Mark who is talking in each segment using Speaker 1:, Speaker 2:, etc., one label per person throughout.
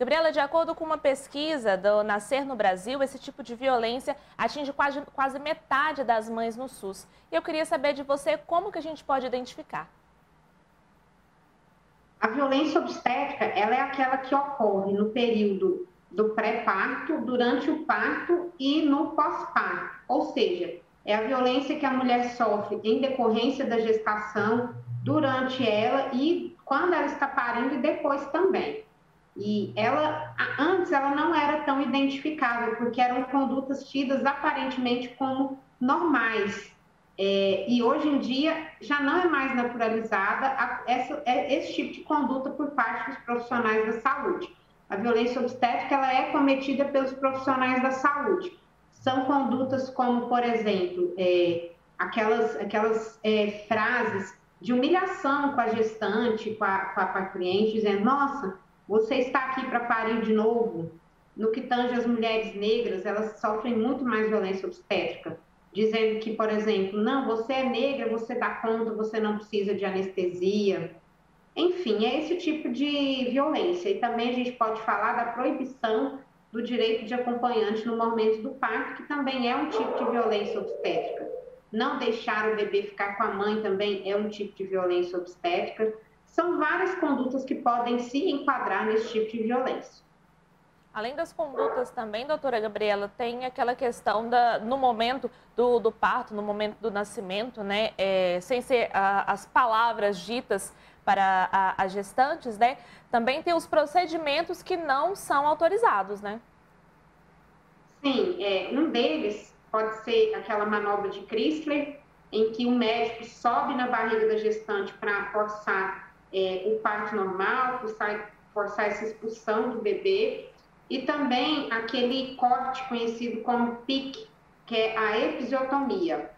Speaker 1: Gabriela, de acordo com uma pesquisa do Nascer no Brasil, esse tipo de violência atinge quase, quase metade das mães no SUS. E eu queria saber de você como que a gente pode identificar.
Speaker 2: A violência obstétrica, ela é aquela que ocorre no período do pré-parto, durante o parto e no pós-parto. Ou seja, é a violência que a mulher sofre em decorrência da gestação, durante ela e quando ela está parindo e depois também. E ela, antes, ela não era tão identificável, porque eram condutas tidas aparentemente como normais. É, e hoje em dia já não é mais naturalizada a, essa, é, esse tipo de conduta por parte dos profissionais da saúde. A violência obstétrica ela é cometida pelos profissionais da saúde. São condutas como, por exemplo, é, aquelas, aquelas é, frases de humilhação com a gestante, com a, com a paciente, dizendo: Nossa, você está aqui para parir de novo. No que tange as mulheres negras, elas sofrem muito mais violência obstétrica, dizendo que, por exemplo, não, você é negra, você dá conta, você não precisa de anestesia. Enfim, é esse tipo de violência. E também a gente pode falar da proibição do direito de acompanhante no momento do parto, que também é um tipo de violência obstétrica. Não deixar o bebê ficar com a mãe também é um tipo de violência obstétrica. São várias condutas que podem se enquadrar nesse tipo de violência.
Speaker 1: Além das condutas também, doutora Gabriela, tem aquela questão da, no momento do, do parto, no momento do nascimento, né, é, sem ser a, as palavras ditas para as gestantes, né, também tem os procedimentos que não são autorizados, né?
Speaker 2: Sim, é, um deles pode ser aquela manobra de Chrysler, em que o médico sobe na barriga da gestante para forçar é, o parto normal, forçar, forçar essa expulsão do bebê, e também aquele corte conhecido como PIC, que é a episiotomia,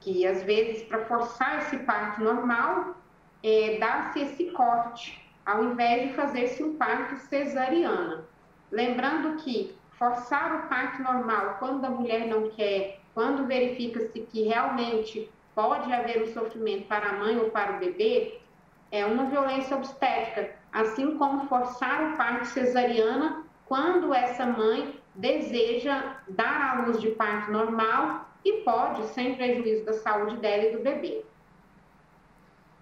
Speaker 2: que às vezes para forçar esse parto normal, é, dá-se esse corte, ao invés de fazer-se um parto cesariana. Lembrando que forçar o parto normal quando a mulher não quer, quando verifica-se que realmente pode haver um sofrimento para a mãe ou para o bebê, é uma violência obstétrica, assim como forçar o parto cesariana quando essa mãe deseja dar à luz de parto normal e pode, sem prejuízo da saúde dela e do bebê.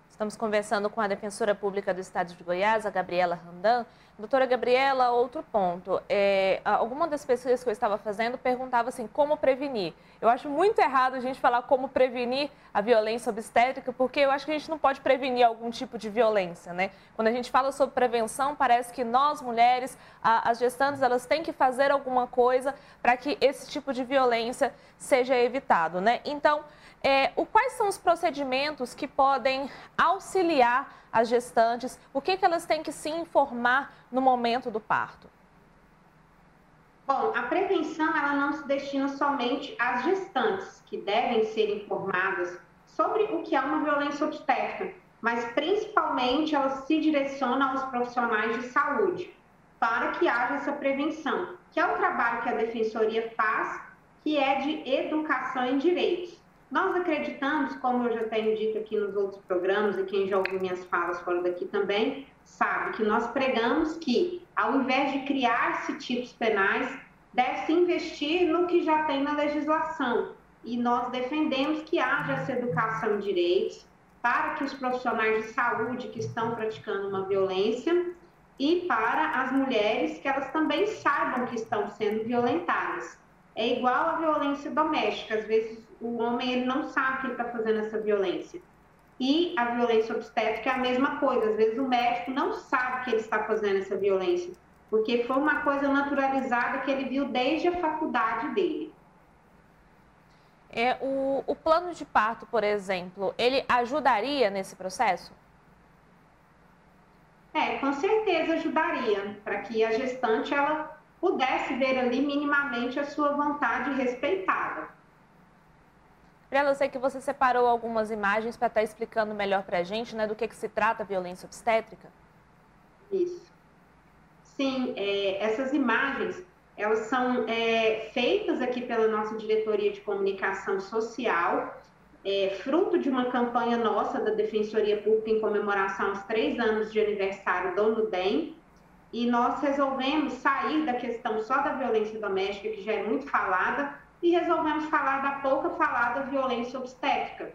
Speaker 1: Estamos conversando com a defensora pública do estado de Goiás, a Gabriela Randan. Doutora Gabriela, outro ponto. É, alguma das pesquisas que eu estava fazendo perguntava assim, como prevenir? Eu acho muito errado a gente falar como prevenir a violência obstétrica, porque eu acho que a gente não pode prevenir algum tipo de violência, né? Quando a gente fala sobre prevenção, parece que nós, mulheres, as gestantes, elas têm que fazer alguma coisa para que esse tipo de violência seja evitado, né? Então, é, o, quais são os procedimentos que podem auxiliar as gestantes? O que, que elas têm que se informar no momento do parto?
Speaker 2: Bom, a prevenção ela não se destina somente às gestantes, que devem ser informadas sobre o que é uma violência obstétrica, mas principalmente ela se direciona aos profissionais de saúde, para que haja essa prevenção, que é o trabalho que a defensoria faz, que é de educação em direitos. Nós acreditamos, como eu já tenho dito aqui nos outros programas, e quem já ouviu minhas falas fora daqui também, sabe que nós pregamos que, ao invés de criar-se tipos penais, deve-se investir no que já tem na legislação. E nós defendemos que haja essa educação em direitos para que os profissionais de saúde que estão praticando uma violência e para as mulheres que elas também saibam que estão sendo violentadas. É igual à violência doméstica, às vezes o homem ele não sabe que ele está fazendo essa violência. E a violência obstétrica é a mesma coisa. Às vezes o médico não sabe que ele está fazendo essa violência, porque foi uma coisa naturalizada que ele viu desde a faculdade dele.
Speaker 1: É, o, o plano de parto, por exemplo, ele ajudaria nesse processo?
Speaker 2: É, com certeza ajudaria, para que a gestante ela pudesse ver ali minimamente a sua vontade respeitada.
Speaker 1: Gabriela, eu sei que você separou algumas imagens para estar tá explicando melhor para a gente né, do que, que se trata a violência obstétrica.
Speaker 2: Isso. Sim, é, essas imagens, elas são é, feitas aqui pela nossa diretoria de comunicação social, é, fruto de uma campanha nossa da Defensoria Pública em comemoração aos três anos de aniversário do NUDEM. E nós resolvemos sair da questão só da violência doméstica, que já é muito falada, e resolvemos falar da pouca falada violência obstétrica.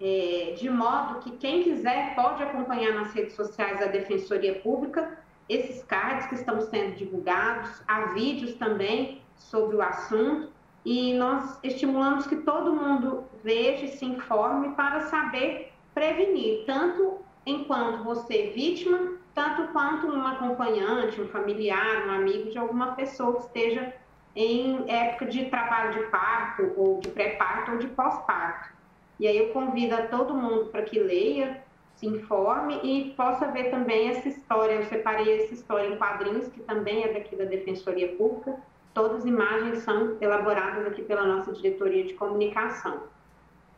Speaker 2: É, de modo que quem quiser pode acompanhar nas redes sociais da Defensoria Pública esses cards que estão sendo divulgados, há vídeos também sobre o assunto, e nós estimulamos que todo mundo veja e se informe para saber prevenir, tanto enquanto você vítima, tanto quanto um acompanhante, um familiar, um amigo de alguma pessoa que esteja em época de trabalho de parto, ou de pré-parto, ou de pós-parto. E aí eu convido a todo mundo para que leia, se informe e possa ver também essa história. Eu separei essa história em quadrinhos, que também é daqui da Defensoria Pública. Todas as imagens são elaboradas aqui pela nossa diretoria de comunicação.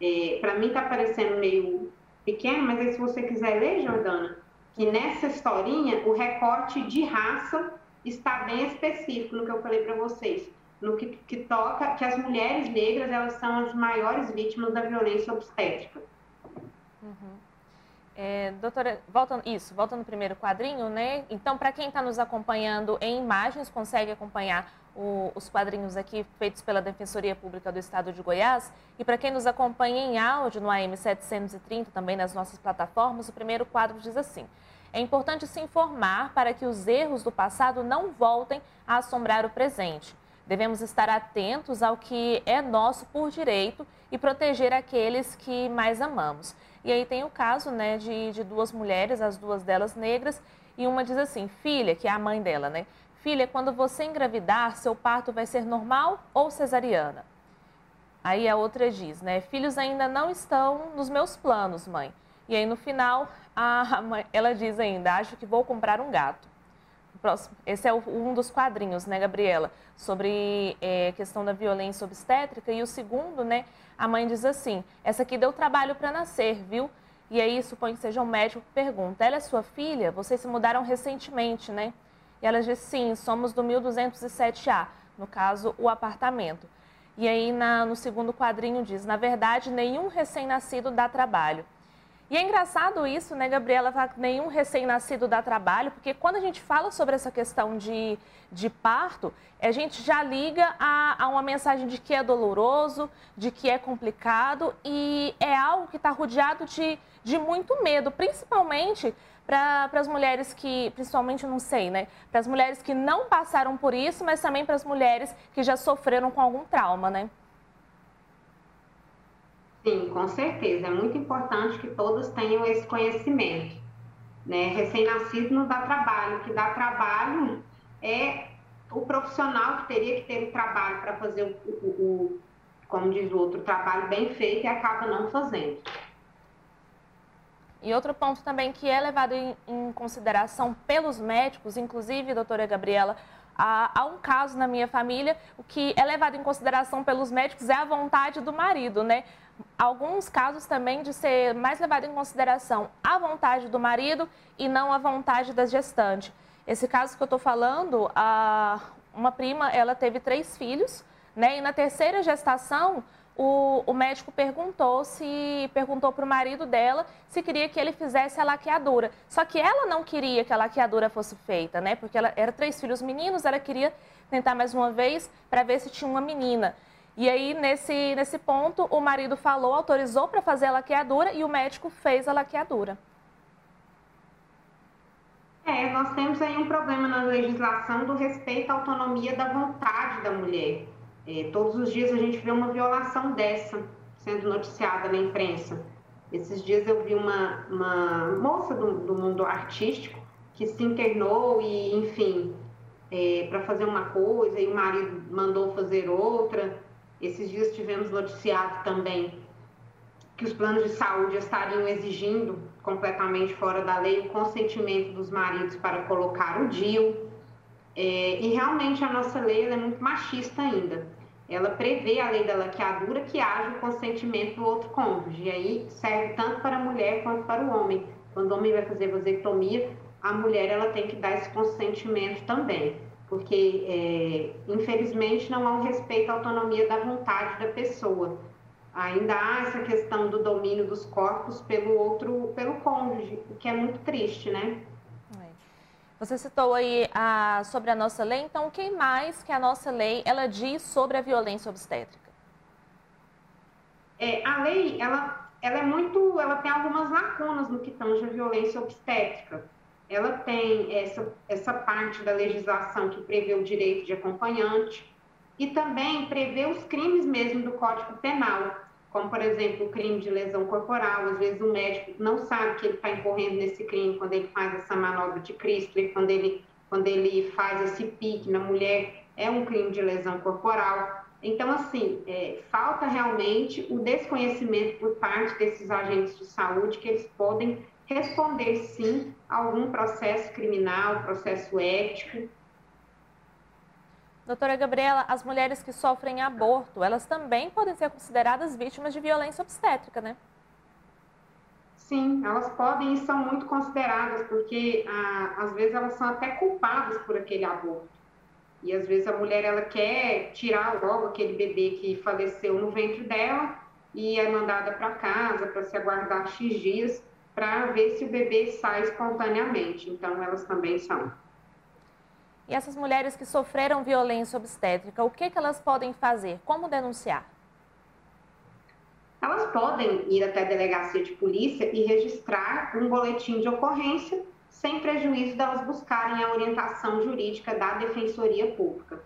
Speaker 2: É, para mim está parecendo meio pequeno, mas aí se você quiser ler, Jordana, que nessa historinha o recorte de raça está bem específico no que eu falei para vocês, no que, que, toca que as mulheres negras elas são as maiores vítimas da violência obstétrica.
Speaker 1: Uhum. É, doutora, volta, isso, volta no primeiro quadrinho, né? Então, para quem está nos acompanhando em imagens, consegue acompanhar o, os quadrinhos aqui feitos pela Defensoria Pública do Estado de Goiás. E para quem nos acompanha em áudio no AM 730, também nas nossas plataformas, o primeiro quadro diz assim: É importante se informar para que os erros do passado não voltem a assombrar o presente. Devemos estar atentos ao que é nosso por direito e proteger aqueles que mais amamos. E aí tem o caso né, de, de duas mulheres, as duas delas negras, e uma diz assim: filha, que é a mãe dela, né? Filha, quando você engravidar, seu parto vai ser normal ou cesariana? Aí a outra diz, né? Filhos ainda não estão nos meus planos, mãe. E aí no final, a mãe, ela diz ainda: acho que vou comprar um gato. Próximo, esse é um dos quadrinhos, né, Gabriela? Sobre é, questão da violência obstétrica. E o segundo, né, a mãe diz assim: essa aqui deu trabalho para nascer, viu? E aí supõe que seja um médico que pergunta: ela é sua filha? Vocês se mudaram recentemente, né? E ela diz: sim, somos do 1207A, no caso, o apartamento. E aí na, no segundo quadrinho diz: na verdade, nenhum recém-nascido dá trabalho. E é engraçado isso, né, Gabriela, que nenhum recém-nascido dá trabalho, porque quando a gente fala sobre essa questão de, de parto, a gente já liga a, a uma mensagem de que é doloroso, de que é complicado e é algo que está rodeado de, de muito medo, principalmente para as mulheres que, principalmente, não sei, né, para as mulheres que não passaram por isso, mas também para as mulheres que já sofreram com algum trauma, né?
Speaker 2: Sim, com certeza. É muito importante que todos tenham esse conhecimento. Né? Recém-nascido não dá trabalho. O que dá trabalho é o profissional que teria que ter o trabalho para fazer o, o, o, como diz o outro, trabalho bem feito e acaba não fazendo.
Speaker 1: E outro ponto também que é levado em, em consideração pelos médicos, inclusive, doutora Gabriela, há, um caso na minha família, o que é levado em consideração pelos médicos é a vontade do marido, né? Alguns casos também de ser mais levado em consideração a vontade do marido e não a vontade da gestante. Esse caso que eu estou falando, a, uma prima, ela teve três filhos, né? E na terceira gestação, o, o médico perguntou se perguntou para o marido dela se queria que ele fizesse a laqueadura. Só que ela não queria que a laqueadura fosse feita, né? Porque ela era três filhos meninos, ela queria tentar mais uma vez para ver se tinha uma menina. E aí, nesse, nesse ponto, o marido falou, autorizou para fazer a laqueadura e o médico fez a laqueadura.
Speaker 2: É, nós temos aí um problema na legislação do respeito à autonomia da vontade da mulher. É, todos os dias a gente vê uma violação dessa sendo noticiada na imprensa. Esses dias eu vi uma, uma moça do, do mundo artístico que se internou e, enfim, é, para fazer uma coisa e o marido mandou fazer outra. Esses dias tivemos noticiado também que os planos de saúde estariam exigindo completamente fora da lei o consentimento dos maridos para colocar o DIU. É, e realmente a nossa lei é muito machista ainda. Ela prevê a lei da laqueadura que haja o consentimento do outro cônjuge. E aí serve tanto para a mulher quanto para o homem. Quando o homem vai fazer vasectomia, a mulher ela tem que dar esse consentimento também porque é, infelizmente não há um respeito à autonomia da vontade da pessoa. Ainda há essa questão do domínio dos corpos pelo outro, pelo cônjuge, o que é muito triste, né?
Speaker 1: Você citou aí a, sobre a nossa lei, então o que mais que a nossa lei ela diz sobre a violência obstétrica?
Speaker 2: É, a lei, ela, ela é muito, ela tem algumas lacunas no que tange a violência obstétrica. Ela tem essa, essa parte da legislação que prevê o direito de acompanhante e também prevê os crimes mesmo do Código Penal, como, por exemplo, o crime de lesão corporal. Às vezes o médico não sabe que ele está incorrendo nesse crime quando ele faz essa manobra de Chrysler, quando ele, quando ele faz esse pique na mulher, é um crime de lesão corporal. Então, assim, é, falta realmente o desconhecimento por parte desses agentes de saúde que eles podem responder, sim, a algum processo criminal, processo ético,
Speaker 1: Doutora Gabriela, as mulheres que sofrem aborto, elas também podem ser consideradas vítimas de violência obstétrica, né?
Speaker 2: Sim, elas podem e são muito consideradas, porque ah, às vezes elas são até culpadas por aquele aborto. E às vezes a mulher ela quer tirar logo aquele bebê que faleceu no ventre dela e é mandada para casa para se aguardar X dias para ver se o bebê sai espontaneamente. Então elas também são.
Speaker 1: E essas mulheres que sofreram violência obstétrica, o que, que elas podem fazer? Como denunciar?
Speaker 2: Elas podem ir até a delegacia de polícia e registrar um boletim de ocorrência, sem prejuízo delas buscarem a orientação jurídica da Defensoria Pública.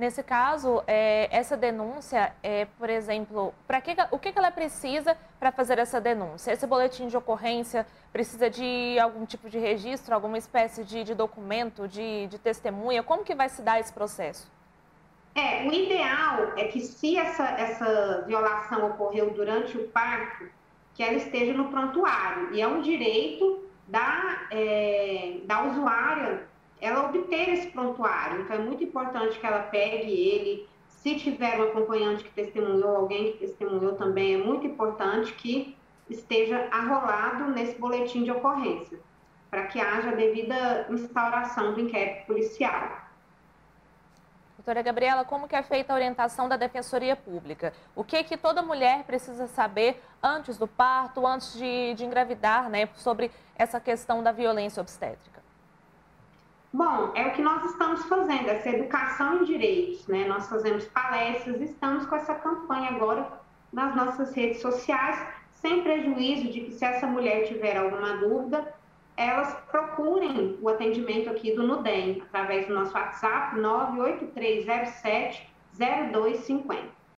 Speaker 1: Nesse caso, é, essa denúncia, é, por exemplo, para que, o que, que ela precisa para fazer essa denúncia? Esse boletim de ocorrência precisa de algum tipo de registro, alguma espécie de, de documento, de, de testemunha? Como que vai se dar esse processo?
Speaker 2: É, o ideal é que se essa, essa violação ocorreu durante o parto, que ela esteja no prontuário. E é um direito da, é, da usuária ela obter esse prontuário. Então, é muito importante que ela pegue ele. Se tiver um acompanhante que testemunhou, alguém que testemunhou também, é muito importante que esteja arrolado nesse boletim de ocorrência, para que haja a devida instauração do inquérito policial.
Speaker 1: Doutora Gabriela, como que é feita a orientação da Defensoria Pública? O que que toda mulher precisa saber antes do parto, antes de, de engravidar, né, sobre essa questão da violência obstétrica?
Speaker 2: Bom, é o que nós estamos fazendo, essa educação em direitos, né? Nós fazemos palestras, estamos com essa campanha agora nas nossas redes sociais, sem prejuízo de que se essa mulher tiver alguma dúvida, elas procurem o atendimento aqui do NUDEM, através do nosso WhatsApp 98307 0250.